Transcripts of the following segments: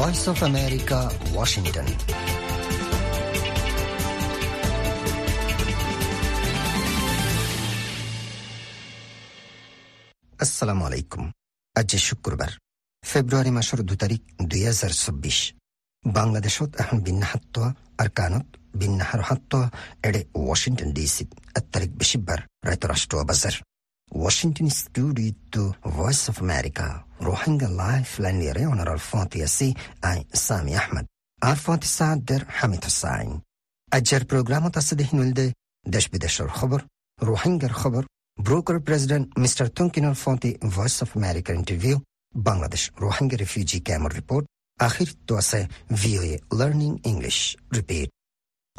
Voice of America Washington আসসালামু আলাইকুম আজ শুক্রবার ফেব্রুৱাৰী মাসৰ দু তাৰিখ দুই হাজাৰ চৌব্বিছ বাংলাদেশত এখন বিন্যাহাত্ত আর কানত বিন্যাহার হাত্ত এডে ওয়াশিংটন ডিসি এক তারিখ বেশিবার রায়ত রাষ্ট্র বাজার। Washington studio voice of America Rohingya life line honour ফাতিয়াসি আই সামি আহমদ আর ফাতিসাদের হামিদ হুসাইন আজ্জার প্রোগ্রাম তাসদিহিনুলদে দেশ বিদেশের খবর রোহিঙ্গার খবর ব্রোকার প্রেসিডেন্ট মিস্টার তুঙ্কিনুল ফতি voice of America interview Bangladesh Rohingya refugee camp report আখির তো আছে VOA learning English repeat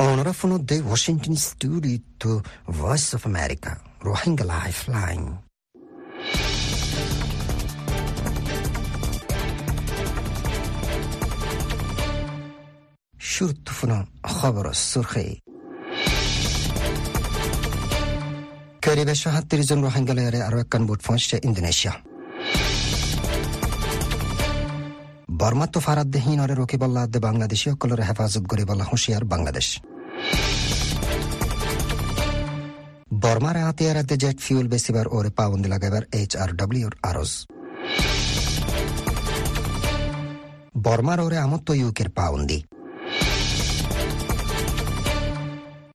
ليرنينج انجلش ريبيت اونرفونو دي واشنطن ستوديو تو فويس اوف امريكا روحنجا لايف لاين شرطفنا خبر السرخي كاريبا شهد تريزون روحنجا ليري أروكان بود فونش إندونيسيا বর্মাত্ম ফারাদ্দেহীন অরে রোকে বল্লা আদে বাংলাদেশি অকলরে হেফাজত করে বলা হুঁশিয়ার বাংলাদেশ বর্মার হাতিয়ার আদে জেট ফিউল বেসিবার ওরে পাবন্দি লাগাইবার এইচ আর ডব্লিউর আরজ বর্মার ওরে আমত্ত ইউকের পাউন্দি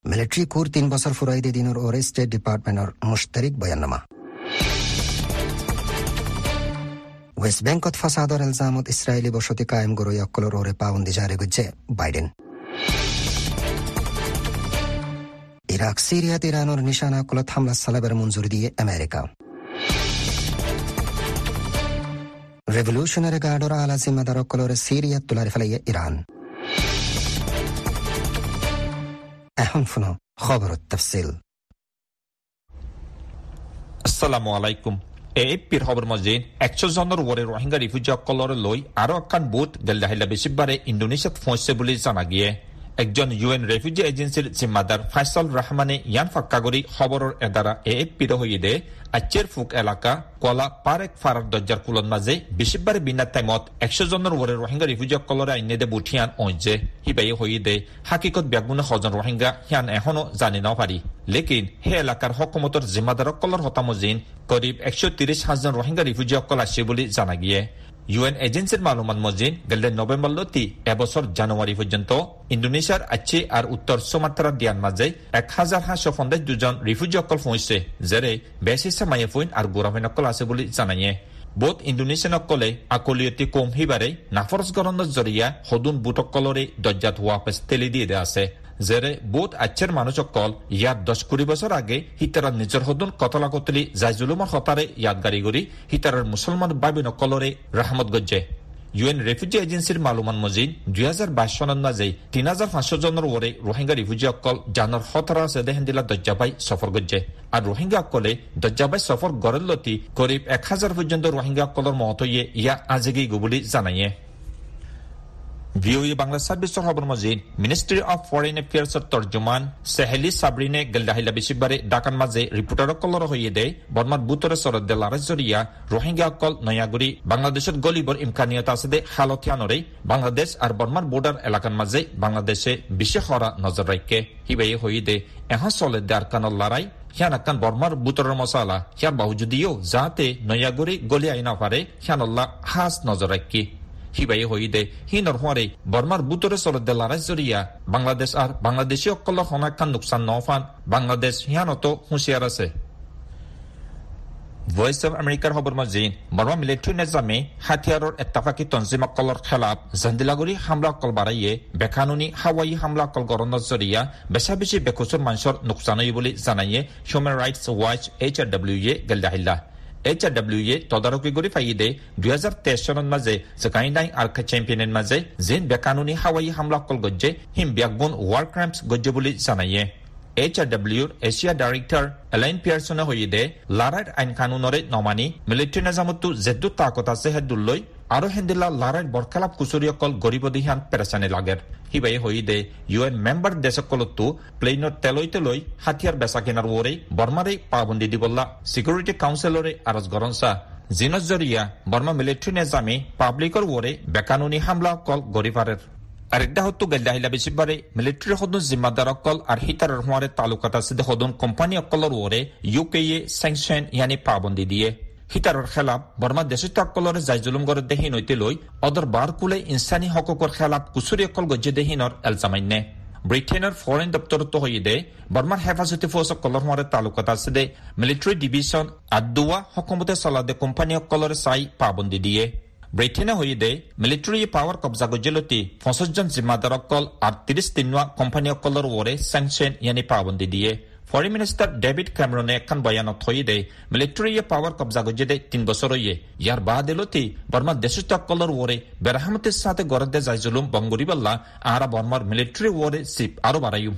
মিলিটারি কোর তিন বছর ফুরাইদে দিনের ওরে স্টেট ডিপার্টমেন্টর মুশতারিক বয়াননামা ৱেষ্ট বেংকত ফাচাদৰ এলজামত ইছৰাইলী বসতি কায়েম গৰৈ অকলৰ ওৰে পাবন্দি জাৰি গুজে বাইডেন ইৰাক সিৰিয়াত ইৰাণৰ নিশানাসকলত হামলা চালাবৰ মঞ্জুৰি দিয়ে আমেৰিকা ৰেভলিউচনাৰী গাৰ্ডৰ আলা জিম্মাদাৰসকলৰে সিৰিয়াত তোলাৰি পেলাইয়ে ইৰাণ এখন শুনো খবৰত তফচিল আসসালামু আলাইকুম। খবৰ মজিদ, একশ জনৰ ওপৰে ৰোহিংগা ৰিফিউজিসকলৰে লৈ আৰু এখন বুট গেলদাহিলা বেছিবাৰে ইণ্ডোনেছিয়াত ফচছে বুলি জনা গিয়ে। একজন ইউ এন ৰেফিউজি এজেঞ্চিৰ জিম্মাদাৰ ফাইছল ৰহমানে ইয়ান ফাক্কা কৰি খবৰৰ এদাৰা এ এফ পিৰ হৈয়ে আচ্ছেৰ ফুক এলেকা কলা পাৰেক ফাৰাৰ দৰ্জাৰ কুলৰ মাজে বেছিবাৰে বিনা টাইমত একশ জনৰ ওপৰে ৰোহিংগা ৰিফিউজিসকলৰে আইনে দে বুঠিয়ান অঞ্জে সিবাই হৈয়ে দে হাকিকত ব্যাগুণে সজন ৰোহিংগা সিয়ান এখনও জানি নপাৰি। লেকিন সেই এলেকাৰ হকুমতৰ জিম্মাদাৰসকলৰ হতামজিন করিব একশো তিরিশ হাজার রোহিঙ্গা রিফিউজিসকল আছে বুলি জানা গিয়ে। ইউ এন এজেন্সির মালুমান মজিন গেলে নভেম্বর লতি এবছর জানুয়ারি পর্যন্ত ইন্দোনেশিয়ার আচ্ছি আর উত্তর সুমাত্রার দিয়ার মাঝে এক হাজার সাতশো পঞ্চাশ দুজন রিফিউজিসকল পৌঁছে যেরে বেশ হিসা মায়ে ফুইন আর গোরাফিনসকল আছে বুলি জানাইয়ে। বোধ ইণ্ডোনেছিয়ানসকলে আকলিয়তি কম সিবাৰে নাফৰজ গৰণৰ জৰিয়া সদুন বুটসকলৰে দৰ্জাত হোৱা পেচ ঠেলি দিয়ে আছে। যেৰে বোধ আচ্ছেৰ মানুহসকল ইয়াত দহ কুৰি বছৰ আগে সীতাৰৰ নিজৰ সদন কতলা কতলি যাই জুলুমৰ সতাৰে ইয়াত গাড়ী কৰি সীতাৰৰ মুছলমান বাবি নকলৰে ৰাহমত গজ্জে। ইউ এন ৰেফিউজি এজেঞ্চিৰ মালুমান মজিদ দুই হাজাৰ বাইশ চনৰ মাজে তিনি হাজাৰ পাঁচশো জনৰ ওপৰে ৰোহিংগা ৰিফিউজিসকল জানৰ সতৰা চেদে হেন্দিলা দৰ্জাবাই সফৰ গজ্জে। আৰু ৰোহিংগাসকলে দৰ্জাবাই সফৰ গড়েলতি করিব এক হাজাৰ পৰ্যন্ত ৰোহিংগাসকলৰ মহতয়ে ইয়া গো বুলি জানায়ে। ভিওই বাংলা সার্ভিসের খবর মজিদ মিনিস্ট্রি অফ ফরেন এফেয়ার্সের তর্জমান সেহেলি সাবরিনে গেলদাহিলা বেশিবারে ডাকান কলর হইয়ে দেয়, বর্মার বুতরে সরদ দেলারে জরিয়া, রোহিঙ্গা অকল নয়াগুড়ি, বাংলাদেশের গলিবর ইমকানিয়ত আছে দে হালতিয়ানরে বাংলাদেশ আর বর্মার বর্ডার এলাকার মাঝে বাংলাদেশে বিশেষ হরা নজর রাখে হিবাই হইয়ে দে, এহা চলে দে আরকানর লড়াই, হিয়ান আকান বর্মার বুতরের মশালা হিয়ার বাহু যদিও যাতে নয়াগুড়ি গলি আইনা পারে হিয়ানল্লাহ হাস নজর রাখি হিবাই হইদে হিনর হরে বর্মার বুতরে চলতে জরিয়া বাংলাদেশ আর বাংলাদেশী অকল হনাকান নোকসান নফান বাংলাদেশ হিয়ানত হুঁশিয়ার আছে। ভয়েস অফ আমেৰিকাৰ খবৰ মজিন বৰ্মা মিলিটাৰী নিজামে হাতিয়াৰৰ এত্তাফাকি তঞ্জিমসকলৰ খেলাফ জন্দিলাগুৰি হামলাসকল বাঢ়াইয়ে বেকানুনি হাৱাই হামলাসকল গৰণৰ জৰিয়া বেচা বেছি বেকচুৰ মানুহৰ নোকচান বুলি জানায়ে human rights watch H R W এ গেলদাহিল্লা এইচ আৰ ডব্লিউ এ তদাৰকী কৰি ফাইদে দুই হাজাৰ তেইছ চনৰ মাজে জকাইনাই আৰ্কা চেম্পিয়নৰ মাজে যেন বেকানুনি হাৱাই হামলাসকল গজ্জে হিম ব্যাগুণ ৱাৰ ক্ৰাইমছ গজ্জে বুলি জানায়ে এইচ আৰ ডব্লিউৰ এছিয়া ডাইৰেক্টৰ এলাইন পিয়াৰছনে হৈয়ে লাৰাইৰ আইন কানুনৰে নমানি মিলিটাৰী নিজামতো জেদু তাকত আছে হেদুল্লৈ আৰু হেন্দিলা লাৰাইৰ বৰখেলাপ কুচুৰীসকল গৰিব দিহান পেৰেচানি লাগেৰ সিবাই হৈয়ে ইউ এন মেম্বাৰ দেশসকলতো প্লেইনৰ তেলৈ তেলৈ হাতিয়াৰ বেচা কিনাৰ ওৰে বৰ্মাৰে পাবন্দী দিবল্লা ছিকিউৰিটি কাউন্সিলৰে আৰজ গৰঞ্চা। জিনত জরিয়া বর্মা মিলিটারি নেজামি পাবলিকর ওরে বেকানুনি হামলা কল গরিফারের আরেকটা হতো গেল্লা হিলা বেশিবারে মিলিটারি হদুন জিম্মাদার অকল আর হিতারের হওয়ারে তালুকাতা সিদে হদুন কোম্পানি অকলর ওরে ইউকে এ স্যাংশন ইয়ানি পাবন্দি দিয়ে। হিতারর খেলাপ। বর্মা দেশে তাক্কলরে যাই জুলুম লই অদর বার কুলে ইনসানি হককর খেলাপ কুসুরি অকল গজ্জে দেহিনর এলজামাইনে। ব্রিটেনের ফরেন দপ্তরত হইদে বর্মার হেফাজতি ফৌজ কলর হওয়ারে তালুকত আছে দে। মিলিটারি ডিভিশন আদুয়া হকুমতে চলাদে কোম্পানি অকলর চাই পাবন্দি দিয়ে। ব্রিটেনে হইদে মিলিটারি পাওয়ার কবজা গজ্জেলতি পঞ্চাশ জন জিম্মাদার অকল আর তিরিশ তিনুয়া কোম্পানি অকলর ওরে স্যাংশন ইয়ানি পাবন্দি দিয়ে। ফরেন মিনিষ্টাৰ ডেভিড ক্যামেরনে এখন বয়ানত হইদে মিলিটারি পাওয়ার কবজা দে তিন বছর ইয়াৰ বাদ এলতি বর্মা দেশিষ্ট অকলর ওরে বেরাহামতের সাথে গরদে যাই জুলুম বঙ্গরিবাল্লা আরা বর্মার মিলিটারি ওরে সিপ আরও বাড়াইম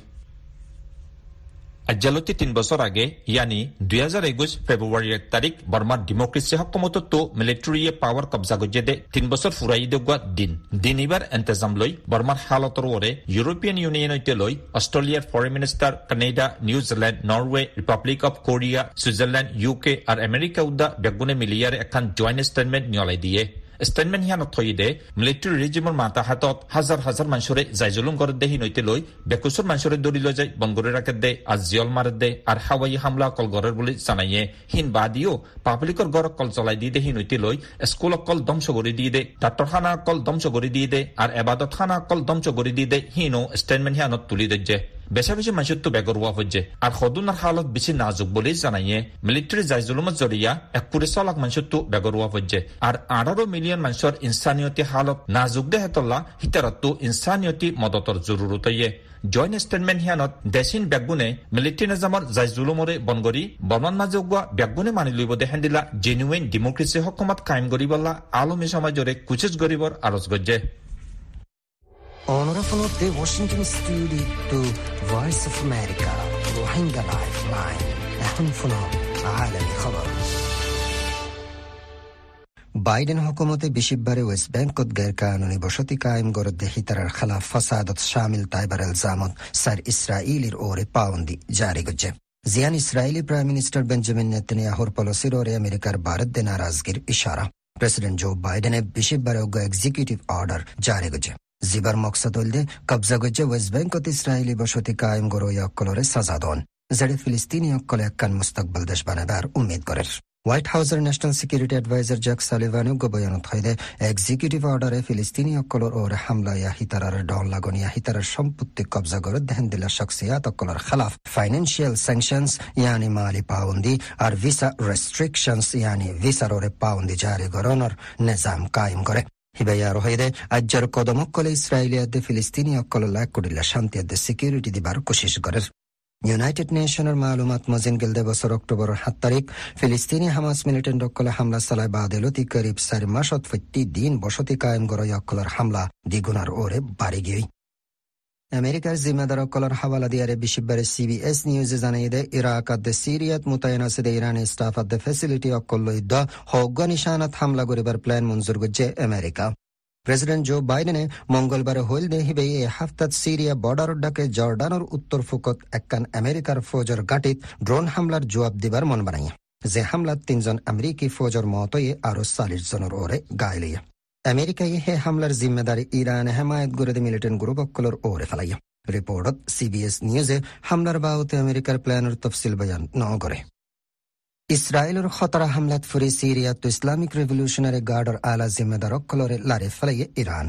আজ্জালতি তিন বছর আগে, ইয়ানি দুই হাজার একুশ ফেব্রুয়ারি এক তারিখ বর্মার ডেমোক্রেসি হকমত তো মিলিটারি পাওয়ার কবজা গজ্জে দে তিন বছর ফুরাই দেগুয়া দিন দিন এবার এন্তেজাম লই বর্মার হালতর ওরে ইউরোপিয়ান ইউনিয়ন হইতে লই অস্ট্রেলিয়ার minister Canada New Zealand Norway republic of Korea Switzerland UK R America উদ্দা বেগুনে মিলিয়ার এখন জয়েন্ট স্টেটমেন্ট নিয়লাই দিয়ে। স্টেটমেন্ট হিয়ান থইদে মিলিটারি রিজিমৰ মাতা হাতত হাজাৰ হাজাৰ মানুহৰে মানুষরে জাইজুলুম করে দেহি নইতে লৈ বেকুসর মানুহৰে দৌড়ি লৈ যায়, বংগৰে রাখে দে আৰু জিয়ল মারে দে, আৰু হাৱাই হামলা কল গরের বলে জানাইয়ে হিন বাদিও পাবলিকর গর কল চলাই দিয়ে দেহি নইতে লৈ, স্কুল কল ধ্বংস দিয়ে দে ডাক্তার খানা কল ধ্বংস করে দিয়ে দে, আৰু এবাদত খানা কল ধ্বংস করে দিয়ে দে, হিনো স্টেটমেন্ট হিয়ানত তুলি দে বেশা বেশি মানুষের তো বেগরুয়া হচ্ছে আর সদুনার হালত বেশি নাজুক বলে জানাইয়ে মিলিটারি জাইজুলুমত জড়িয়া এক পুরে লাখ মানুষের তো বেগরুয়া হচ্ছে আর আঠারো মিলিয়ন মানুষের ইনসানিয়তি হালত নাজুক দে হেতল্লা হিতারত ইনসানিয়তি মদতর জরুরত ইয়ে জয়েন্ট স্টেটমেন্ট হিয়ানত দেশিন বেগুনে মিলিটারি নিজামৰ জাইজুলুমৰে বনগৰি বৰ্মান মাজে উগোৱা বেগুনে মানি লইব দেখান দিলা জেনুৱেন ডেমক্ৰেচি হকুমত কায়েম কৰিবলা আলমী সমাজৰে কুচিজ গৰিবৰ আৰজ গজ্জে। Honorable the বাইডেন হকুমতে বেশিববারে ওয়েস্ট ব্যাংকত গেরকানুনি বসতি কায়েম গরত দেখি তারার খালা ফাসাদত শামিল তাইবার এল জামত সার ইসরাইলির ওরে পাওন্দি জারি গজ্জে জিয়ান ইসরায়েলি প্রাইম মিনিস্টার বেঞ্জামিন নেতানিয়াহুর পলসির ওরে আমেরিকার ভারত দে নারাজগির ইশারা প্রেসিডেন্ট জো বাইডেনে বেশিববারে অজ্ঞ এক্সিকিউটিভ অর্ডার জারি গজ্জে ব্যাংকত ইসরায়েলি বসতি কায়েম গরো অক্কলরে সাজা দন যেড়ে ফিলিস্তিনি অক্কলে একখান মুস্তাকবল দেশ বানাবার উম্মিদ করের হোয়াইট হাউসের ন্যাশনাল সিকিউরিটি অ্যাডভাইজার জ্যাক সালিভানু বয়ানত হইলে এক্সিকিউটিভ অর্ডারে ফিলিস্তিনি অক্কলর ওর হামলা ইয়া হিতারার ডল লাগনিয়া হিতারার সম্পত্তি কবজা করে দেহেন দিলা শখসিয়াত অক্কলর খালাফ ফাইন্যান্সিয়াল স্যাংশনস ইয়ানি মালি পাউন্দি আর ভিসা রেস্ট্রিকশনস ইয়ানি ভিসার ওরে পাউন্দি জারি গরনর নিজাম কায়েম করে ইসরায়েলিয়াদে ফিলিস্তিনি অকল লাগ করিলা শান্তি সিকিউরিটি দিবার কোশিস করে ইউনাইটেড নেশনের মালুমাত মজিন গিলদে বছর অক্টোবর সাত তারিখ ফিলিস্তিনি হামাস মিলিটেন্ট অকলে হামলা চালায় বাদ এলতি করিব চারি মাসত ফত্যি দিন বসতি কায়েম গরই অকলের হামলা দ্বিগুণার ওরে বাড়ি গিয়ে অকলর হাওয়ালা দিয়ারে বিশিববারে সিবিএস নিউজে জানাই দে ইরাক আদে সিরিয়াত মোতায়েন আছে দে ইরানি স্টাফ আদে ফেসিলিটি অকল লইদ্দ হগ্য নিশানাত হামলা করিবার প্ল্যান মঞ্জুর করছে আমেরিকা প্রেসিডেন্ট জো বাইডেনে মঙ্গলবারে হইল দেহিবে এ হাফতাত সিরিয়া বর্ডার ডাকে জর্ডানোর উত্তর ফুকত একখান আমেরিকার ফৌজর গাটিত ড্রোন হামলার জবাব দিবার মন বানাই যে হামলাত তিনজন আমেরিকি ফৌজর মতয়ে আরও চাল্লিশ জনের ওরে গাইলিয়া আমেরিকায় হে হামলার জিম্মেদারি ইরান হেমায়ত গুরুদে মিলিটেন্ট গ্রুপ অকলর ওরে ফেলাইয়া রিপোর্টত সিবিএস নিউজে হামলার বাউতে আমেরিকার প্ল্যানের তফসিল বয়ান ন করে ইসরায়েলের খতরা হামলাত ফুরি সিরিয়াত ইসলামিক রেভলিউশনারি গার্ডর আলা জিম্মেদার অকলরে লারে ফেলাইয়ে ইরান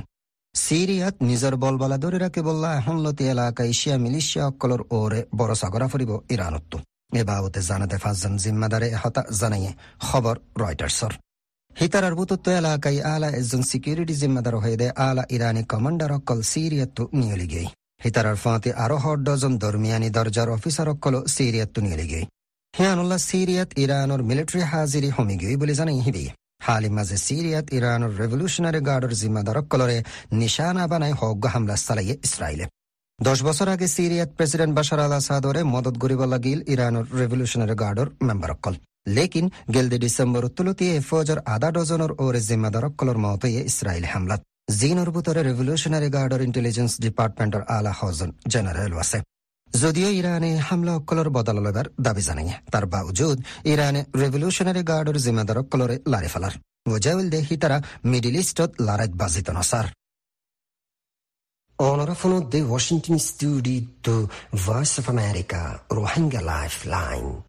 সিরিয়াত নিজের বলবলা ধরে রাখে বললা হনলতি এলাকা এশিয়া মিলিশিয়া অকলর ওরে বড় সাগরা ফুরিব ইরানত্ব এ বাবতে জানাতে ফাঁসজন জিম্মাদারে হতা জানাইয়ে খবর রয়টার্সর এলাকায় আলা একজন সিকিউরিটি জিম্মাদার হয়ে দেয় আলা ইরানি কমান্ডার অকল সিরিয়াত্তু নিয়ে গিয়ে হিতারার ফাঁতে আরও হট ডজন দরমিয়ানি দরজার অফিসার অকল সিরিয়াত্তু নিয়ে গিয়ে হিয়ানুল্লাহ সিরিয়াত ইরানোর মিলিটারি হাজিরি হমি গই বলে জানাই হিবি হালি মাঝে সিরিয়াত ইরানোর রেভলিউশনারি গার্ডর জিম্মাদার অকলরে নিশানা বানায় হগ্য হামলা চালাইয়ে ইসরায়েলে দশ বছর আগে সিরিয়াত প্রেসিডেন্ট বাশার আল আসাদরে মদত গরিব লাগিল ইরানোর রেভলিউশনারি গার্ডর মেম্বার অকল লেকিন গেলদে ডিসেম্বর তুলতিয়ে ফৌজর আধা ডজনের ওরে জিম্মাদার অকলর মতয়ে ইসরায়েল হামলাত জিনর ভিতরে রেভলিউশনারি গার্ডর ইন্টেলিজেন্স ডিপার্টমেন্টর আলা হজন জেনারেল আছে যদিও ইরানে হামলা অকলর বদল লবার দাবি জানাই তার বাউজুদ ইরানে রেভলিউশনারি গার্ডর জিম্মেদার অকলরে লারে ফেলার। ওজাউল দেহি তারা মিডিল ইস্টত লারাইত বাজিত নসার। the Washington studio to Voice of America, Rohingya Lifeline.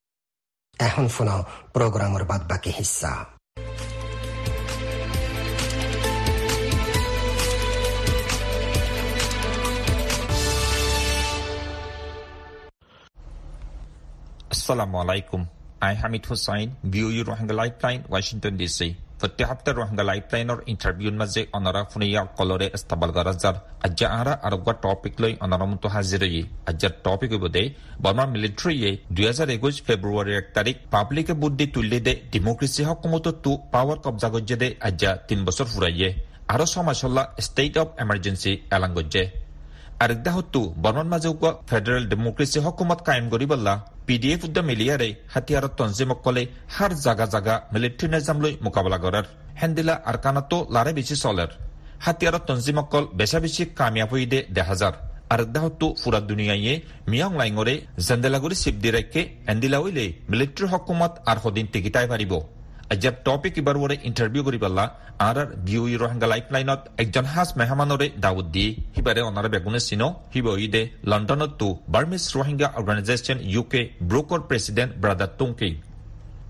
এখন শোনাও প্রোগ্রামের বাদ বাকি হিসা আসসালামু আলাইকুম আই হামিদ হুসাইন ভিউ you Rohingya life line Washington DC প্ৰত্যাহ্বাপ্তে Rohingya life লাইনৰ ইণ্টাৰভিউৰ মাজে অনৰা ফুনিয়া কলৰে ষ্টাবল গৰাজাৰ আজি আহাৰা আৰু টপিক লৈ অনৰমতো হাজিৰয়ে আজিৰ টপিক হ'ব দে বৰ্মা দুই দুহেজাৰ একৈশ ফেব্ৰুৱাৰী এক তাৰিখ পাব্লিকে বুদ্ধি দি তুলি দে ডেমক্ৰেচি সকমতো টু পাৱাৰ কব্জা গজ্জে দে আজিয়া তিন বছৰ ফুৰাইয়ে আৰু ছমাচল্লা ষ্টেট অৱ এমাৰজেঞ্চি এলাংগজ্জে আৰু দাহতো বৰ্মাৰ মাজে ফেডাৰেল ডেমক্ৰেচি হকুমত কায়েম কৰিবলা পিডিএফ উদ্যা মিলিয়ারে হাতিয়ার তঞ্জিমকলে হার জাগা জাগা মিলিট্ৰি নিজাম লৈ মোকাবিলা করার হেন্দিলা আরকানাতো লারে বেশি চলের হাতিয়ার তঞ্জিমকল বেচা বেশি কামিয়াব হৈ দে দেহাজার দেহতো ফুরা দুনিয়ায়ে মিয়ং লাইঙরে জেন্দেলাগুড়ি শিবদিরাইকে এন্দিলা হইলে মিলিটারি হকুমত আর সদিন টিকিটাই পারিব আজ্জাব টপিক ইবাৰ ইবাৰৰে ইণ্টাৰভিউ কৰি পালা আৰ আৰ ভিউ ই ৰোহিংগা লাইফলাইনত একজন সাজ মেহমানৰে দাউদ দি সিবাৰে অনাৰে বেগুনে চিনো সিবহিদে লণ্ডনতো Burmese Rohingya organisation U K BROUK president brother Tun Khin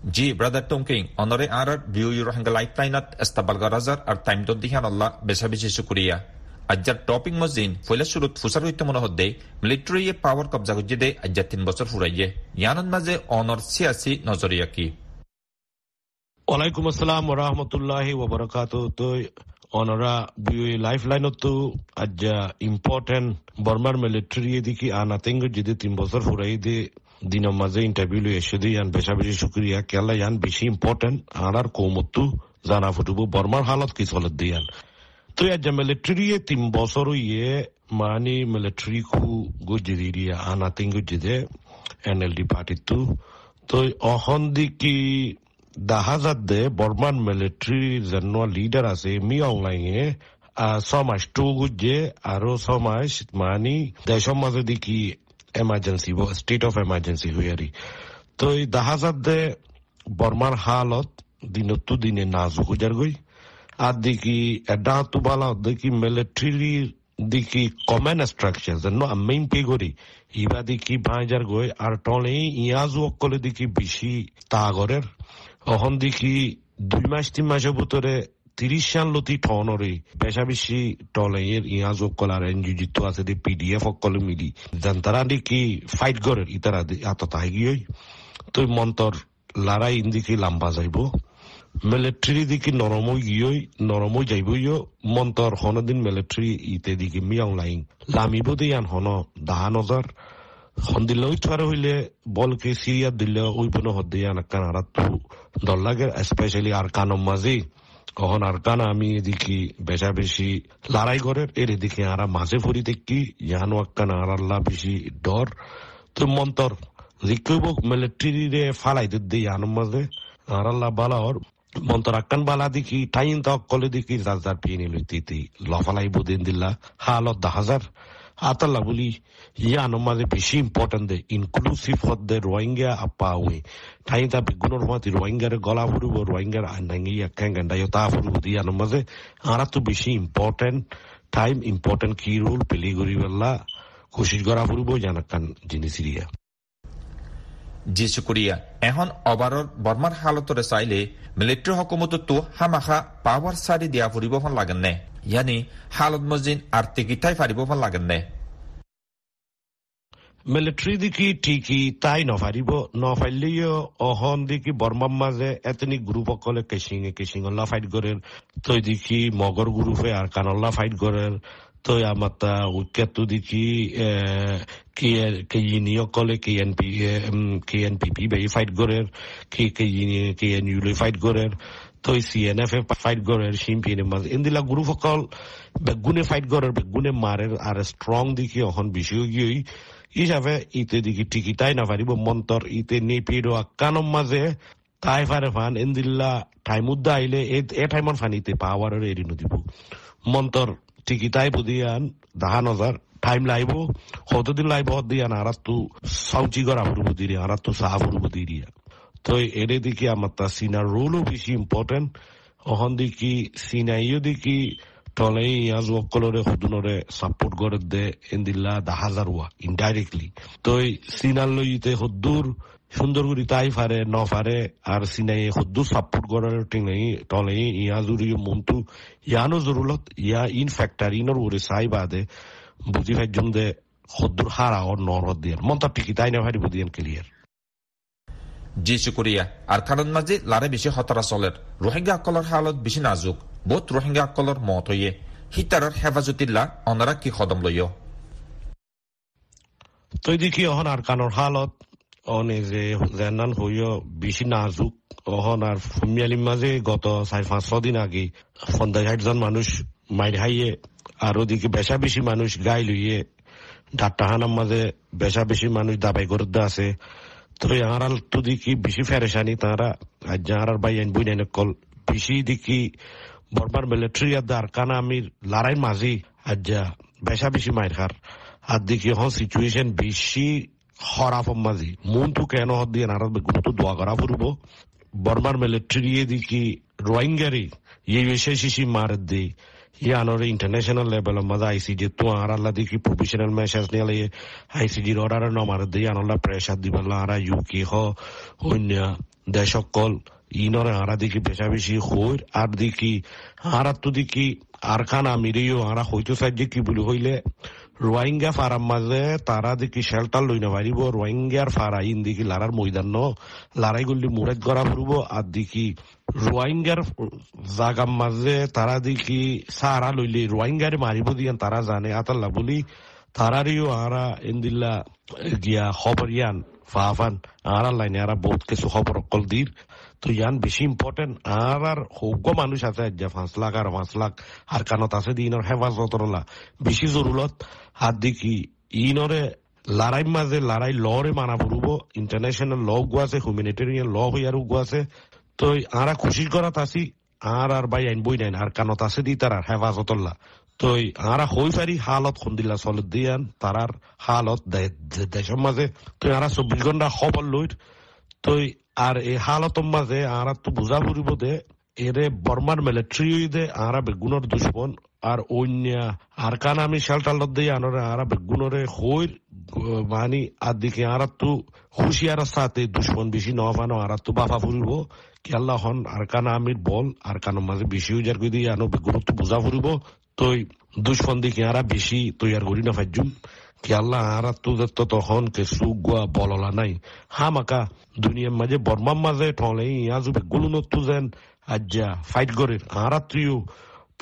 ji brother Tun Khin অনরে আর আর ই রোহিঙ্গা লাইফলাইনত এস্তাবাল গরাজার আর টাইম দিহান আল্লাহ বেশা বেশি শুক্রিয়া আজ্জার টপিক মজিন ফইলা শুরুত ফুসার হইতে মনে হদ্দে মিলিটারি পাওয়ার কবজা গুজে দে আজ্জার তিন বছর ফুরাইয়ে ইয়ানন মাঝে অনর সিয়াসি নজরিয়া কি ওয়ালাইকুম আসসালাম ওরহমতুল্লাহ ওবরাকাত তো অনরা বিওই লাইফ লাইনত আজ্জা ইম্পর্টেন্ট বর্মার মিলিটারি এদিকে আনাতেঙ্গ যদি তিন বছর ফুরাই দে দিনের মাঝে ইন্টারভিউ লই এসে দিই বেশা বেশি শুক্রিয়া। কেলা ইয়ান বেশি ইম্পর্টেন্ট আর আর কৌমত্তু জানা ফুটুব বর্মার হালত কি চলত দিয়ান তো, আজ্জা মিলিটারি তিন বছর ইয়ে মানি মিলিটারি খু গুজিরিয়া আনাতেঙ্গ জিদে এনএলডি পার্টি তু তো, অহন দিকি দাহাজাতে বর্মান মিলিটারি যেন লিডার আছে মি অনলাইনে ছমাস টু গুজে আৰু ছমাস, মানি দেশৰ মাজে দেখি এমার্জেন্সি স্টেট অফ এমার্জেন্সি হুয়ারি তো এই দাহাজাতে বর্মার হালত দিনতো দিনে নাজুক হুজার গই। আর দেখি এডা তুবালা দেখি মিলিটারি দেখি কমেন স্ট্রাকচার যেন মেইন পে করি ইবা দেখি ভাইজার গই, আর টলে ইয়াজু অকলে দেখি বেশি তাগরের অহন দেখি দুই মাস, তিন মাসের ভিতরে তিরিশ সাল লতি ঠনরে পেশা বেশি টলে এর ইয়া যোগ কলার এনজিজিত আছে দি পিডিএফ অকল মিলি। জানতারা দেখি ফাইট করে ইতারা আত তাই গিয়ে তুই মন্তর লড়াই ইন্দিকে লাম্বা যাইব। মিলিটারি দিকে নরম গিয়ে নরম যাইব ইয়। মন্তর হনদিন মিলিটারি ইতে দিকে মিয়াং লাইং লামিব দিয়ান হন দাহা নজার কখন আর কান আমি এদিকে বেশা লড়াই করে, এর এদিকে আর মাঝে ফুরি দেখি ইয়ানো বেশি ডর। তো মন্তর রিকব মিলিটারি রে ফালাই দিতে ইয়ানোর মাঝে। আর বালা ওর মন্তর আক্কান বালা দেখি টাইন তক কলে দেখি যার পিয়ে নিল লফালাই বুদিন দিল্লা। হালত হাজার। আতালা বলি ইয়া নমাদে বেশি ইম্পর্টেন্ট দে ইনক্লুসিভ হদ দে রোহিঙ্গা আপা হুই ঠাই তা বিগুণর মাতি রোহিঙ্গার গলা ফুরুব রোহিঙ্গার নাঙ্গিয়া ক্যাং গান্ডাই তা ফুরুব দিয়া নমাদে আরা তো বেশি ইম্পর্টেন্ট টাইম ইম্পর্টেন্ট কি রোল পেলিগুরি বেলা কোশিশ করা ফুরুব জানাকান জিনিস ইয়া শুক্রিয়া এখন অবাৰৰ বৰ্মাৰ হালতৰে চাইলে মিলিটাৰী হকুমতো হামাখা পাৱাৰ চাৰি দিয়া ফুৰিব লাগে নে? yani xaalad mojin artigitai faribofan lagane military দিকে ঠিকই তাই নফারিব নফাইলেও অহন দিকে বর্মার মাঝে এতনি অকলে কেসিং কেসিং ফাইট করেন তৈ দিকে মগর গ্রুপে আর কানল্লা ফাইট করেন উইকেটটো দেখি কে ইনিও কলে K N P K N P P বে ফাইট গরের কে কে কে এন ইউ ফাইট গরের তো চি এন এফ এ ফাইট গরের শিম্পিনে মাঝে ইন্দিলা গ্রুপ সকল বেগুনে ফাইট গরের বেগুনে মারের আর স্ট্রং দেখি অহন বেশি গিয়ে হিসাবে ইতে দেখি টিকি তাই না পারিব মন্তর ইতে নেপিডো আকানম মাঝে তাই ফারে ফান ইন্দিল্লা টাইম উদ্দা আইলে এ টাইমর ফানিতে পাওয়ারের এরি নদিব মন্তর তাই বুদিয়ান দাহান হাজার টাইম লাইব হতদিন লাইব হদিয়ান আরাত্তু সাউচি গরা ফুরব দিরি আরাত্তু সাহা ফুরব দিরিয়া তো এরে দিকে আমার তা সিনার রোলও বেশি ইম্পর্টেন্ট অহন দিকি সিনাইও দিকি টলে ইয়াজ অকলরে হদুনরে সাপোর্ট করে দে, এন্দিল্লা দা হাজার ওয়া ইনডাইরেক্টলি তো সিনার লইতে হদ্দুর সুন্দর করে তাই ফারে ন ফারে আর সিনাই হদ্দুর সাপোর্ট করার টিংলাই টলে ইয়া জুরি মন্তু ইয়ানো জরুলত ইয়া ইন ফ্যাক্টর ইনর ওরে সাই বাদে বুঝি ফাইজম দে হদ্দুর হারা ও নর হদ্দিয়ার মন্তা টিকি তাই না ভারি বুঝিয়ান ক্লিয়ার। জি শুকুরিয়া। আর কারণ মাঝে লারে বেশি হতারা চলের। রোহিঙ্গা আকলর হালত বেশি নাজুক। বহুত রোহিঙ্গা আকলর মত হইয়ে। হিতারর হেফাজতিল্লা অনারা কি কদম লইয়। তই দেখি অহন আর কানর হালত অনে যে জেনান হইয় বেশি নাজুক অহন আর ফুমিয়ালির মাঝে গত চার পাঁচ দিন আগে পঞ্চাশ ষাট মানুষ মাইর হাইয়ে আর ওদিকে বেশা বেশি মানুষ গাই লইয়ে ডাক্তারখানার মাঝে বেশা বেশি মানুষ দাবাই করে আছে। তো আঁরাল তো দেখি বেশি ফেরেশানি তারা। আজ যাহার বাই আইন বই কল বেশি দেখি বর্মার মিলিটারি আর দার কানা আমির লড়াই মাঝি আজ বেশা বেশি মাইর খার আর দেখি হন সিচুয়েশন বেশি খরাপ মাঝি মন তো কেন হদ দিয়ে নারাজ গুরুত্ব দোয়া করা ফুরবো বর্মার মিলিটারি দেখি রোহিঙ্গারি? এই বিষয় শিশি মার দিয়ে ইয়ানোর ইন্টারন্যাশনাল লেভেল মধ্যে আইসিজি তো আর আল্লাহ দেখি প্রফেশনাল ম্যাচেস নিয়ে আইসিজির অর্ডার নমার দিয়ে আনল্লা প্রেসার দিবাল্লা আরা ইউকে হ। অন্য দেশকল ইনরে আরা দেখি বেশা বেশি হইর আর দেখি আর তো আরা হইতো সাহায্য কি বলি হইলে। রোহিঙ্গা ফারাম মাঝে তারা দেখি শেল্টার লই না পারিব রোহিঙ্গার ফারা ইন দেখি লারার ময়দান লারাই গুলি মুরেদ করা ফুরব, আর দেখি রোহিঙ্গার জাগার মাঝে তারা দেখি সারা লইলে রোহিঙ্গারে মারিব দিয়ান তারা জানে, আতাল্লা বলি, তারারিও আরা ইন্দিল্লা গিয়া খবর ইয়ান ফাফান আর লাইনে আরা বহুত কিছু খবর অকল দির। তো ইয়ান বেশি ইম্পর্টেন্ট আর আর হোক মানুষ আছে যে পাঁচ লাখ আর পাঁচ লাখ। আর কানত আছে দিনর হেফাজতরলা বেশি জরুরত আর দেখি ইনরে লড়াই মাঝে লড়াই লরে মানা পড়ব ইন্টারন্যাশনাল ল গো আছে হিউম্যানিটেরিয়ান ল হইয়ার গো আছে। তো আরা খুশি করাত আছি আর আর বাই আইন বই নাইন আর কানত আছে দি তার হেফাজতল্লা তো আরা হই পারি হালত খুন্দিল্লা চলত দিয়ান তারার হালত দেশের মাঝে তো আরা চব্বিশ ঘণ্টা খবর লই তো আর এই হালতর মাঝে আরা তো বুঝা ফুরিব দে, এরে বর্মার মিলিটারি দে, আরা বেগুনের দুশ্মন, আর অন্য আর কান আমি শেল্টালত দিয়ে আনরে আরা বেগুনরে হইর মানি আর দিকে আরা তো হুশিয়ার সাথে দুশ্মন বেশি নফানো আরা তো বাফা ফুরিব, কি আল্লাহ হন, আর কান আমির বল, আর কানের মাঝে বেশি উজার করে দিয়ে আনো বেগুন তো বুঝা ফুরিব তো দুশ্মন দিকে আরা বেশি তৈয়ার করি না ফাজুম আরা তো তো তখন কে সুগুয়া বললা নাই হা মাকা দুনিয়ার মাঝে বর্মার মাঝে ঠলে আজুবে গুলুন নতু যেন আজ্জা ফাইট করে আরা তুইও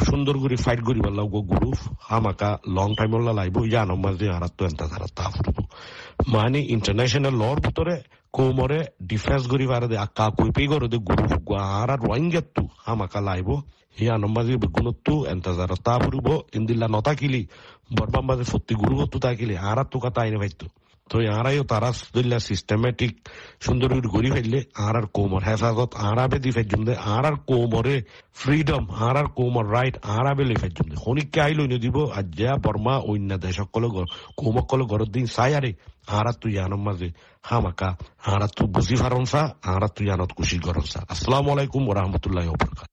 সুন্দর করে ফাইট করি পারলাম গো গ্রুপ হামাকা লং টাইম লাইব জানো মাঝে আর তো এন্তা ধারা তা মানে ইন্টারন্যাশনাল লর ভিতরে কোমরে ডিফেন্স করি পারে দে আকা কই পে করে দে গ্রুপ আর রোহিঙ্গা তু হামাকা লাইব। ইয়া নমাজি বেগুনত্তু এন্তা ধারা তা ফুটব ইন্দিল্লা নতা কিলি বরবাম তা আরাইও তারা দিল্লা সিস্টেমেটিক সুন্দর গড়ি ফেললে আর আর কোমর হেফাজত আরাবে দি ফেজুম দে আর আর কোমরে ফ্রিডম আর আর কোমর রাইট আরাবে লে ফেজুম দে খনিককে আইলো নে দিব আজ্জা বর্মা অন্য দেশ সকল কোমক কল ঘরের দিন চাই আরে তুই আনম মাঝে হামাকা আর তু বুঝি ফারনসা আর তুই আনত খুশি গরমসা আসসালামু আলাইকুম রাহমাতুল্লাহি বারাকাতুহু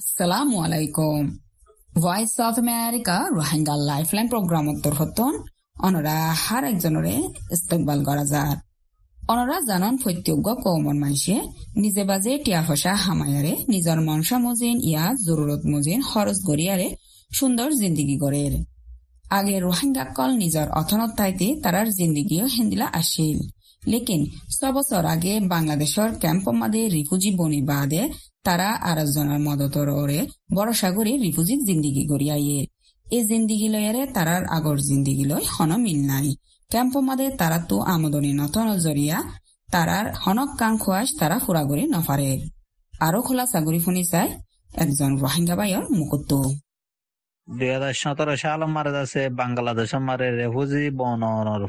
আসসালামু আলাইকুম। Voice of America Rohingya lifeline programme উত্তর হতন। অনরা হার একজনরে ইস্তকবাল করা যার। অনরা জানন প্রত্যজ্ঞ কৌমন মাইসে নিজে বাজে টিয়া ফসা হামায়ারে। নিজর মনসা মজিন, ইয়া জরুরত মজিন, খরচ গড়িয়ারে সুন্দর জিন্দিগি গড়ের। আগে রোহিঙ্গা কল নিজর অথনত তাইতে তারার জিন্দিগিও হেন্দিলা আসিল। লেকিন ছবছর আগে বাংলাদেশের ক্যাম্প মাদে রিফুজি বনি বাদে তারা আরেকজনের মদতর ওরে বড় সাগরে রিফুজিক জিন্দিগি গড়িয়াইয়ে। এই জিন্দিগি লয়ারে তারার আগর জিন্দিগি লয় হন মিল নাই। ক্যাম্প মাদে তারা তো আমদনি নতন জরিয়া তারার হনক কান খোয়াস তারা ফুরাগরি নফারে। আরও খোলা সাগরি ফুনি চাই, একজন রোহিঙ্গা বাইর মুকুত্ত। দুই হাজার সতেরো সাল মারে আছে বাংলাদেশ মারে রেফুজি বনর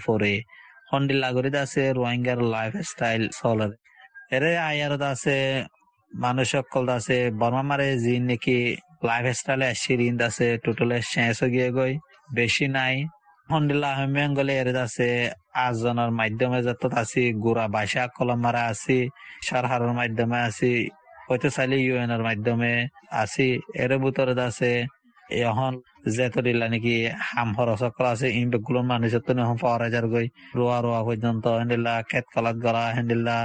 হন্ডিলা করিতে আছে রোহিঙ্গার লাইফ স্টাইল চলে এরে আয়ার আছে মানুষ সকল আছে বর্মা মারে যি নাকি লাইফ স্টাইলে সিরিন আছে টোটালে শেষ গিয়ে গই, বেশি নাই। হন্ডিলা আহমেঙ্গলে এর আছে আজনের মাধ্যমে যত আছি গুড়া বাসা কলম মারা আছি, সারহারের মাধ্যমে আছি হয়তো চাইলে ইউএন মাধ্যমে আছি এর ভিতরে আছে। এখন দিলা নাকি হাম খরচকল আছে ইনবেগুলো মানুষের তো এখন পাওয়া যার গই রোয়া রোয়া পর্যন্ত হেন্ডিলা খেত কলাত গলা হেন্ডিলা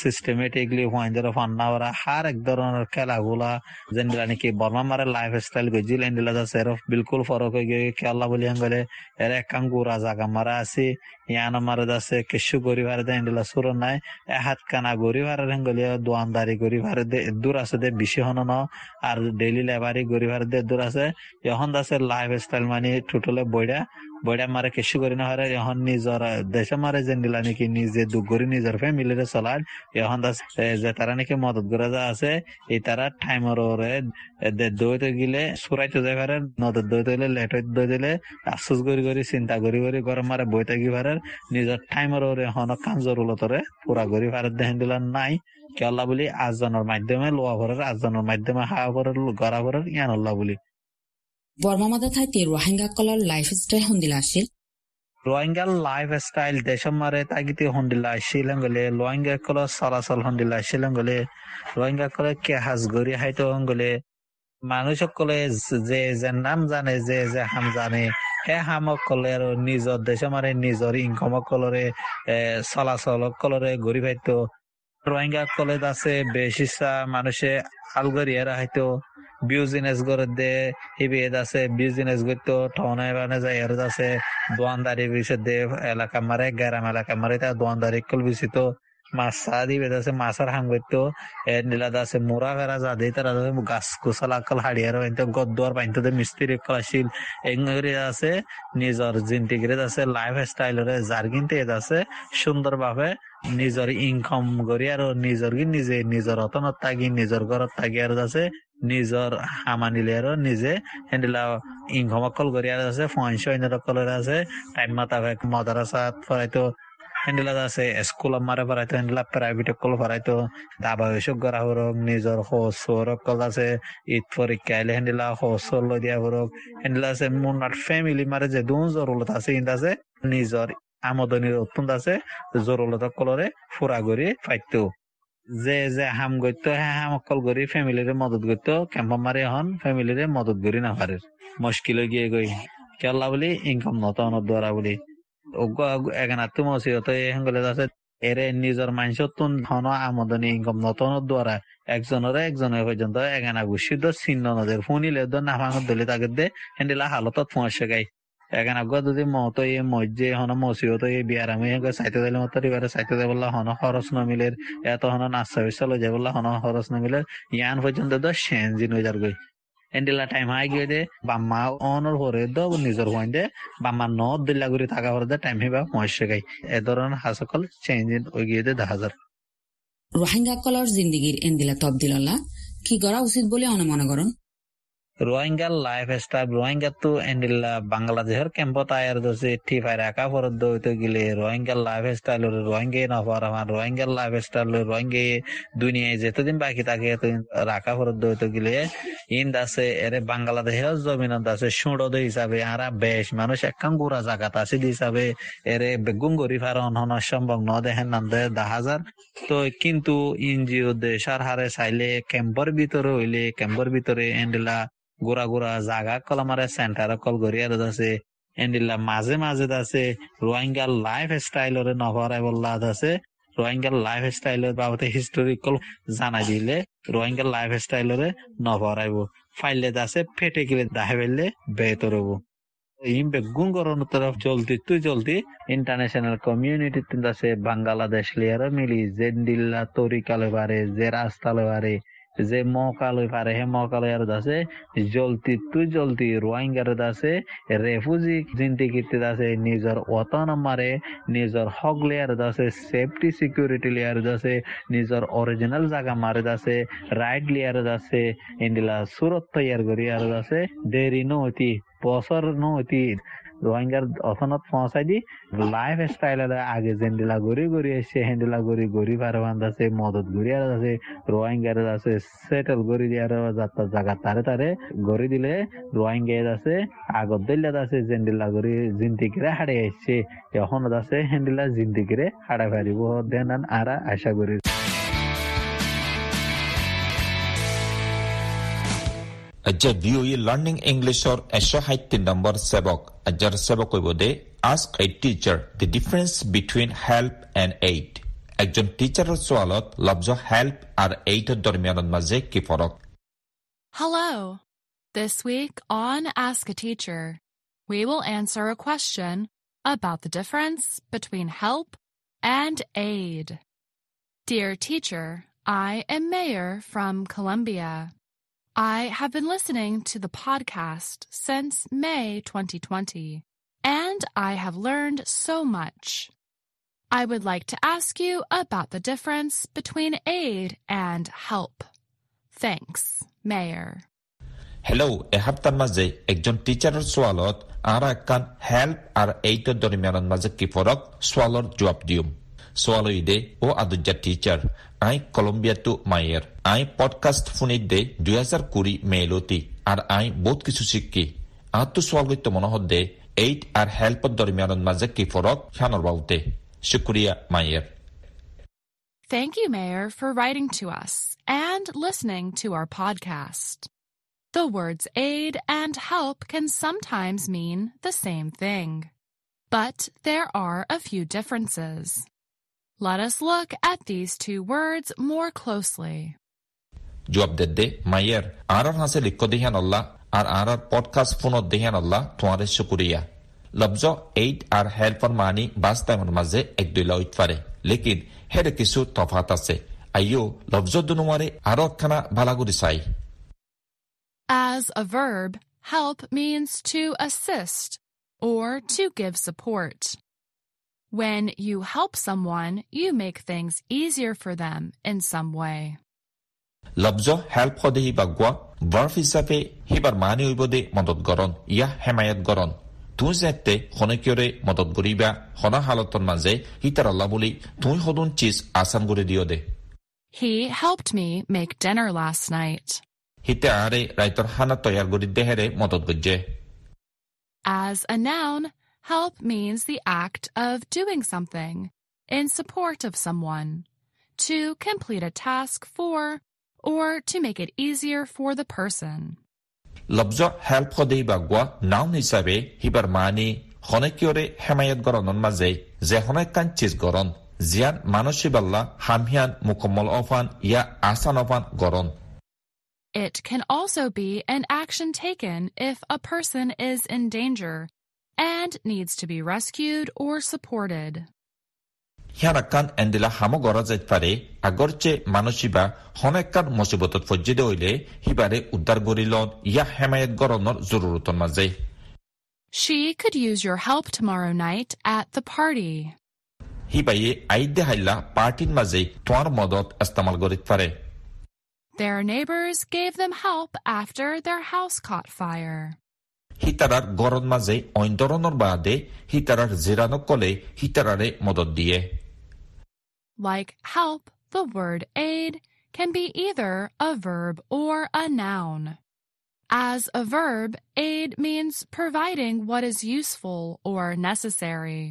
সিস্টেমেটিকলি হুয়াইন্দের ফান্না ওরা হার এক ধরনের খেলাগুলা যেন্ডিলা নাকি বর্মা মারে লাইফ স্টাইল গজিল হেন্ডিলা যাচ্ছে এর বিলকুল ফরক হয়ে গিয়ে খেলা বলি গেলে এর একাং গুড়া জাগা মারা আছি, ইয়ানো মারে যাচ্ছে কিছু গরি ভারে দে হেন্ডিলা সুর নাই হাত কানা গরি ভারে হেঙ্গলি দোয়ানদারি গরি ভারে দে দূর আছে দে, বেশি হন আর ডেইলি লেবারি গরি ভারে দে দূর আছে, এখন আছে লাইফ স্টাইল মানে টোটালে বইডা বইডা মারে কিছু করি না হারে, এখন নিজর দেশে মারে যে নিলা নাকি নিজে দুঃখ করি, নিজের ফ্যামিলিরে চলার এখন যে তারা নাকি মদত করে যা আছে, এই তারা টাইমর ওরে দইতে গিলে, সুরাইতে যাই পারে নদত দইতে গেলে লেট হইতে দই দিলে আফসোস করি করি, চিন্তা করি করি গরম মারে বইতে গি পারে নিজের টাইমর ওরে এখন কাম জরুরতরে পুরা করি পারে দেখেন দিলা নাই। কেলা বলি আজনের মাধ্যমে লোয়া ভরের আজনের মাধ্যমে হাওয়া ভরের, গড়া ভরের, ইয়ান বলি। বর্মামাদা ঠাইতে রোহিঙ্গা কলার লাইফ স্টাইল আসিল? লাইফ স্টাইল তাগিতে আসিল গলে রোহিঙ্গা কল আসিল গলে রোহিঙ্গা কলে কে হাজ হাইতো গলে মানুষ সকলে যে যে নাম জানে, যে যে হাম জানে, হে হামক কলে আর নিজর দেশে মারে নিজর ইনকম কলরে চলাচল কলরে গরি পাইতো। রোহিঙ্গা কলেজ আছে বেশিসা মানুষে আলগরিয়ারা হয়তো বিউজিনেস করে দে হিবিয়েদ আছে বিউজিনেস করতো ঠনে বানে যায়, এর আছে দোয়ানদারি বিষয় দে এলাকা মারে, গ্রাম এলাকা মারে, তা দোয়ানদারি কল বিচিত মাছ চা দিবে আছে মাছের হাং করতো নীলা আছে মোরা ফেরা যা দিয়ে, তারা গাছ কুচালা কল হাড়িয়ার পাইতো গদ্দুয়ার পাইতো মিস্ত্রি কল আসিল এঙ্গরি আছে নিজর জিন্টিগ্রেড আছে লাইফ স্টাইলরে যার কিন্তু আছে সুন্দর ভাবে নিজর ইনকাম করি আর নিজর কি নিজে নিজর অতনত থাকি নিজর ঘরত থাকি আর আছে নিজর হামানিলে আর নিজে অকল করি আর আছে অন্য কলের আছে টাইম মাতা মাদারাসাত পড়াইতো হেন্ডিলা আছে স্কুল মারে পড়াইতো হেন্ডিলা প্রাইভেট কল পড়াইতো দাবা এসব করা হরক নিজর হোসর কল আছে, ঈদ পরীক্ষা আইলে হেন্ডিলা হোসর লই দিয়া হরক হেন্ডিলা আছে মুনার ফ্যামিলি মারে যে দুন জরুরত আছে ইন্দ আছে নিজর আমদনির অত্যন্ত আছে জরুরত কলরে ফুরা করি পাইতো। যে যে হাম করতো হ্যাঁ হাম অকল করি ফ্যামিলিরে মদত করতো ক্যাম্প মারে হন ফ্যামিলিরে মদত করি না পারে মুশকিল গিয়ে গই কেলা বলি ইনকাম নত দ্বারা বলি। এখানে তুমি অসিয়ত এখন গলে আছে এরে নিজের মানুষের তুন ধন আমদানি ইনকাম নতনের দ্বারা, একজনের একজনের পর্যন্ত এগানা গুছিত চিহ্ন নদের ফুনিলে নাফাঙত দলে তাকে দে হেন্দিলা হালতত পৌঁছে গাই। এখানে আগে যদি মতো এই মসজিদ হন মসিবত এই বিয়ার আমি চাইতে দিলে মতো চাইতে দে বললা হন খরচ এত হন নাচা বিচা লই হন ইয়ান পর্যন্ত তো সেনজিন হয়ে যার এন্ডিলা টাইম হাই গিয়ে দে, বাম্মা অনর হরে দ নিজের হইন দে, বাম্মা ন দিল্লা করে থাকা হরে দে টাইম হিবা মহেশ গাই। এ হাসকল চেঞ্জ হয়ে গিয়ে দে দেখা যার রোহিঙ্গা কলর জিন্দিগির এন্দিলা তবদিললা কি করা উচিত বলে অনুমান করেন রোহিঙ্গার লাইফ স্টাইল রোহিঙ্গা তো এন্ডিল্লা বাংলাদেশের ক্যাম্পত আয়ার দোষে গেলে রোহিঙ্গার লাইফ স্টাইল রোহিঙ্গা না পার আমার রোহিঙ্গার লাইফ স্টাইল রোহিঙ্গা দুনিয়ায় যেতদিন বাকি থাকে রাখা পরত দইতে গেলে ইন্দ আছে এরে বাংলাদেশের জমিনত আছে সুড়দ হিসাবে আরা বেশ মানুষ একখান গুড়া জাগাত আছে হিসাবে এরে বেগুন গরি ফার অনহন সম্ভব ন দেখেন নাম দে হাজার তো কিন্তু এনজিও দেশার হারে চাইলে ক্যাম্পর ভিতরে হইলে ক্যাম্পর ভিতরে এন্ডিলা গোড়া গোড়া জাগা কল সেন্টার কল গড়িয়ার আছে। এন্ডিলা মাঝে মাঝে আছে। রোহিঙ্গার লাইফ স্টাইলরে নভরাই বললা আছে। রোহিঙ্গার লাইফ স্টাইলের বাবদে হিস্টোরিক্যাল জানাই দিলে রোহিঙ্গার লাইফ স্টাইলরে নভরাইব ফাইলে আছে ফেটে গেলে দাহে ফেললে বেতর হব ইমবে গুঙ্গরন তরফ চলতি তুই চলতি ইন্টারন্যাশনাল কমিউনিটি আছে, বাংলাদেশ লিয়ার মিলি জেন্ডিল্লা তরিকালে পারে যে রাস্তালে পারে যে মকালই পারে, হে মকালয় আছে জলতি তু জলতি রোহিঙ্গার আছে রেফুজি জিন্তি কিতে আছে নিজর ওতন মারে, নিজর হক লেয়ার আছে সেফটি সিকিউরিটি লেয়ার আছে নিজর অরিজিনাল জায়গা মারে আছে রাইট লেয়ার আছে ইন্ডিলা সুরত তৈয়ার করি আর আছে দেরি নতি বছর নতি রোহিঙ্গার অথনত পৌঁছাই দি লাইফ স্টাইল আগে যেন্ডিলা গড়ি গড়ি আসছে হেন্ডিলা গড়ি গড়ি পারে আছে মদত গড়ি আর আছে, রোহিঙ্গার আছে সেটেল গড়ি দিয়ার যাত্রা জায়গা তারে তারে গড়ি দিলে রোহিঙ্গা আছে, আগত দিল্লাত আছে জেন্ডিলা গড়ি জিন্তিকিরে হাড়ে আসছে এখন আছে হেন্ডিলা জিন্তিকিরে হাড়া ফারিব দেন আর আশা করি। Ajar VOA Learning English or Asha Haitti number Sebok. Ajar Sebok Wibode ask a teacher the difference between help and aid. একজন টিচারের সোয়ালত লব্জ হেল্প আর এইটের দরমিয়ানের মাঝে কি ফরক Hello. This week on Ask a Teacher, we will answer a question about the difference between help and aid. Dear teacher, I am Mayor from Columbia. I have been listening to the podcast since May 2020, and I have learned so much. I would like to ask you about the difference between aid and help. Thanks, Mayor. Hello' এসপ্তাহৰ মাজে একজন টিচাৰৰ সোৱালত আৰু একান help আৰু এইটৰ দৰমিয়ানৰ মাজে কি ফৰক সোৱালৰ জবাব দিম সোৱাল দে অ আদুজা টিচাৰ আই কলম্বিয়াটো মায়ের আই পডকাস্ট দে দুই হাজার কুড়ি মেলতি আর আই বহুত কিছু শিক্ষি আহতো সোয়াল গইতো মনে হদ্দে এইট আর হেল্পর দরমিয়ানের মাঝে কি ফরক খানর বাউতে শুক্রিয়া মায়ের Thank you, Mayor, for writing to us and listening to our podcast. The words aid and help can sometimes mean the same thing, but there are a few differences. Let us look at these two words more closely. জবাব দে মায়ের আর হাসে লিখ দেহিয়ান আল্লাহ আর আর podcast ফোনত দেহিয়ান আল্লাহ তোমারে শুকুরিয়া লব্জ eight আর হেল্পর মানি বাস টাইমের মাঝে এক দুই লইত পারে লেকিন হেরে কিছু তফাত আছে আইও লব্জ দুনুয়ারে আরও একখানা ভালাগুড়ি চাই As a verb, help means to assist or to give support. When you help someone, you make things easier for them in some way. লব্জ হেল্প সদে হিবাগুৱা বাৰ্ফ হিচাপে হিবাৰ মানি হইব দে মদত গৰণ ইয়া হেমায়ত গৰণ তুই যেতে খনকিয়ৰে মদত গৰিবা সনা হালতৰ মাজে হিতাৰ আল্লাহ বুলি তুই সদুন চিজ আচান কৰি দিয় দে He helped me make dinner last night. হিতে আৰে ৰাইতৰ খানা তৈয়াৰ কৰি দেহেৰে মদত গজ্জে As a noun, help means the act of doing something in support of someone, to complete a task for or to make it easier for the person. লব্জ help সদে হিবাগুৱা noun হিচাপে হিবাৰ মানি খনকিয়ৰে হেমায়ত গৰণৰ মাজে যে হনাইকান চিজ গৰণ জিয়ান মানসিবাল্লা হামহিয়ান মুকম্মল অফান ইয়া আচান অফান গৰণ It can also be an action taken if a person is in danger and needs to be rescued or supported. হিয়ানাকান এন্দিলা হামো গড়া যাইত পারে আগরচে মানসিবা হনেকান মুসিবতত ফজ্জিদে হইলে হিবারে উদ্ধার গরিলন ইয়া হেমায়ত গরণর জরুরতন মাঝে She could use your help tomorrow night at the party. হিবাইয়ে আইদে হাইলা পার্টির মাঝে তোমার মদত ইস্তেমাল গরিত পারে Their neighbors gave them help after their house caught fire. হিতারার গরণ মাঝে অইন ধরনের বাদে হিতারার জিরানো কলে হিতারারে মদত দিয়ে Like help, the word aid can be either a verb or a noun. As a verb, aid means providing what is useful or necessary.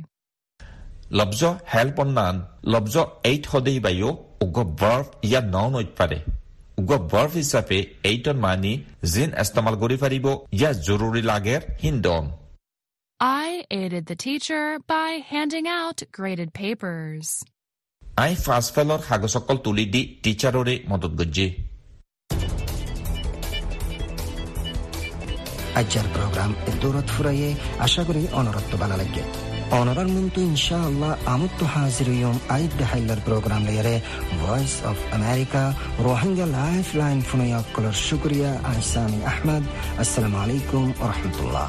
লব্জ help অন্যান লব্জ এইট হদেই বাইও উগ বার্ফ ইয়া নাও নইত পারে উগ বার্ফ হিচাপে এইটন মানি জিন ইস্তেমাল কৰি পাৰিব। ইয়া জৰুৰী লাগেৰ হিন্দন I aided the teacher by handing out graded papers. আই ফাৰ্ষ্ট ফেলৰ কাগজসকল তুলি দি টিচাৰৰে মদত গজ্জি। আজ্জার প্রোগ্রাম দৌরত ফুরাইয়ে আশা করি অনরত্ব ভালো লাগে। অনরার মন্তু ইনশাআল্লাহ আমত্ত হাজির ইয়ম আইদ দেহাইলার প্রোগ্রাম লেয়ারে voice of America Rohingya life line ফুনয়াক্কলর শুক্রিয়া আহসানি আহমদ আসসালামু আলাইকুম ওরহমতুল্লাহ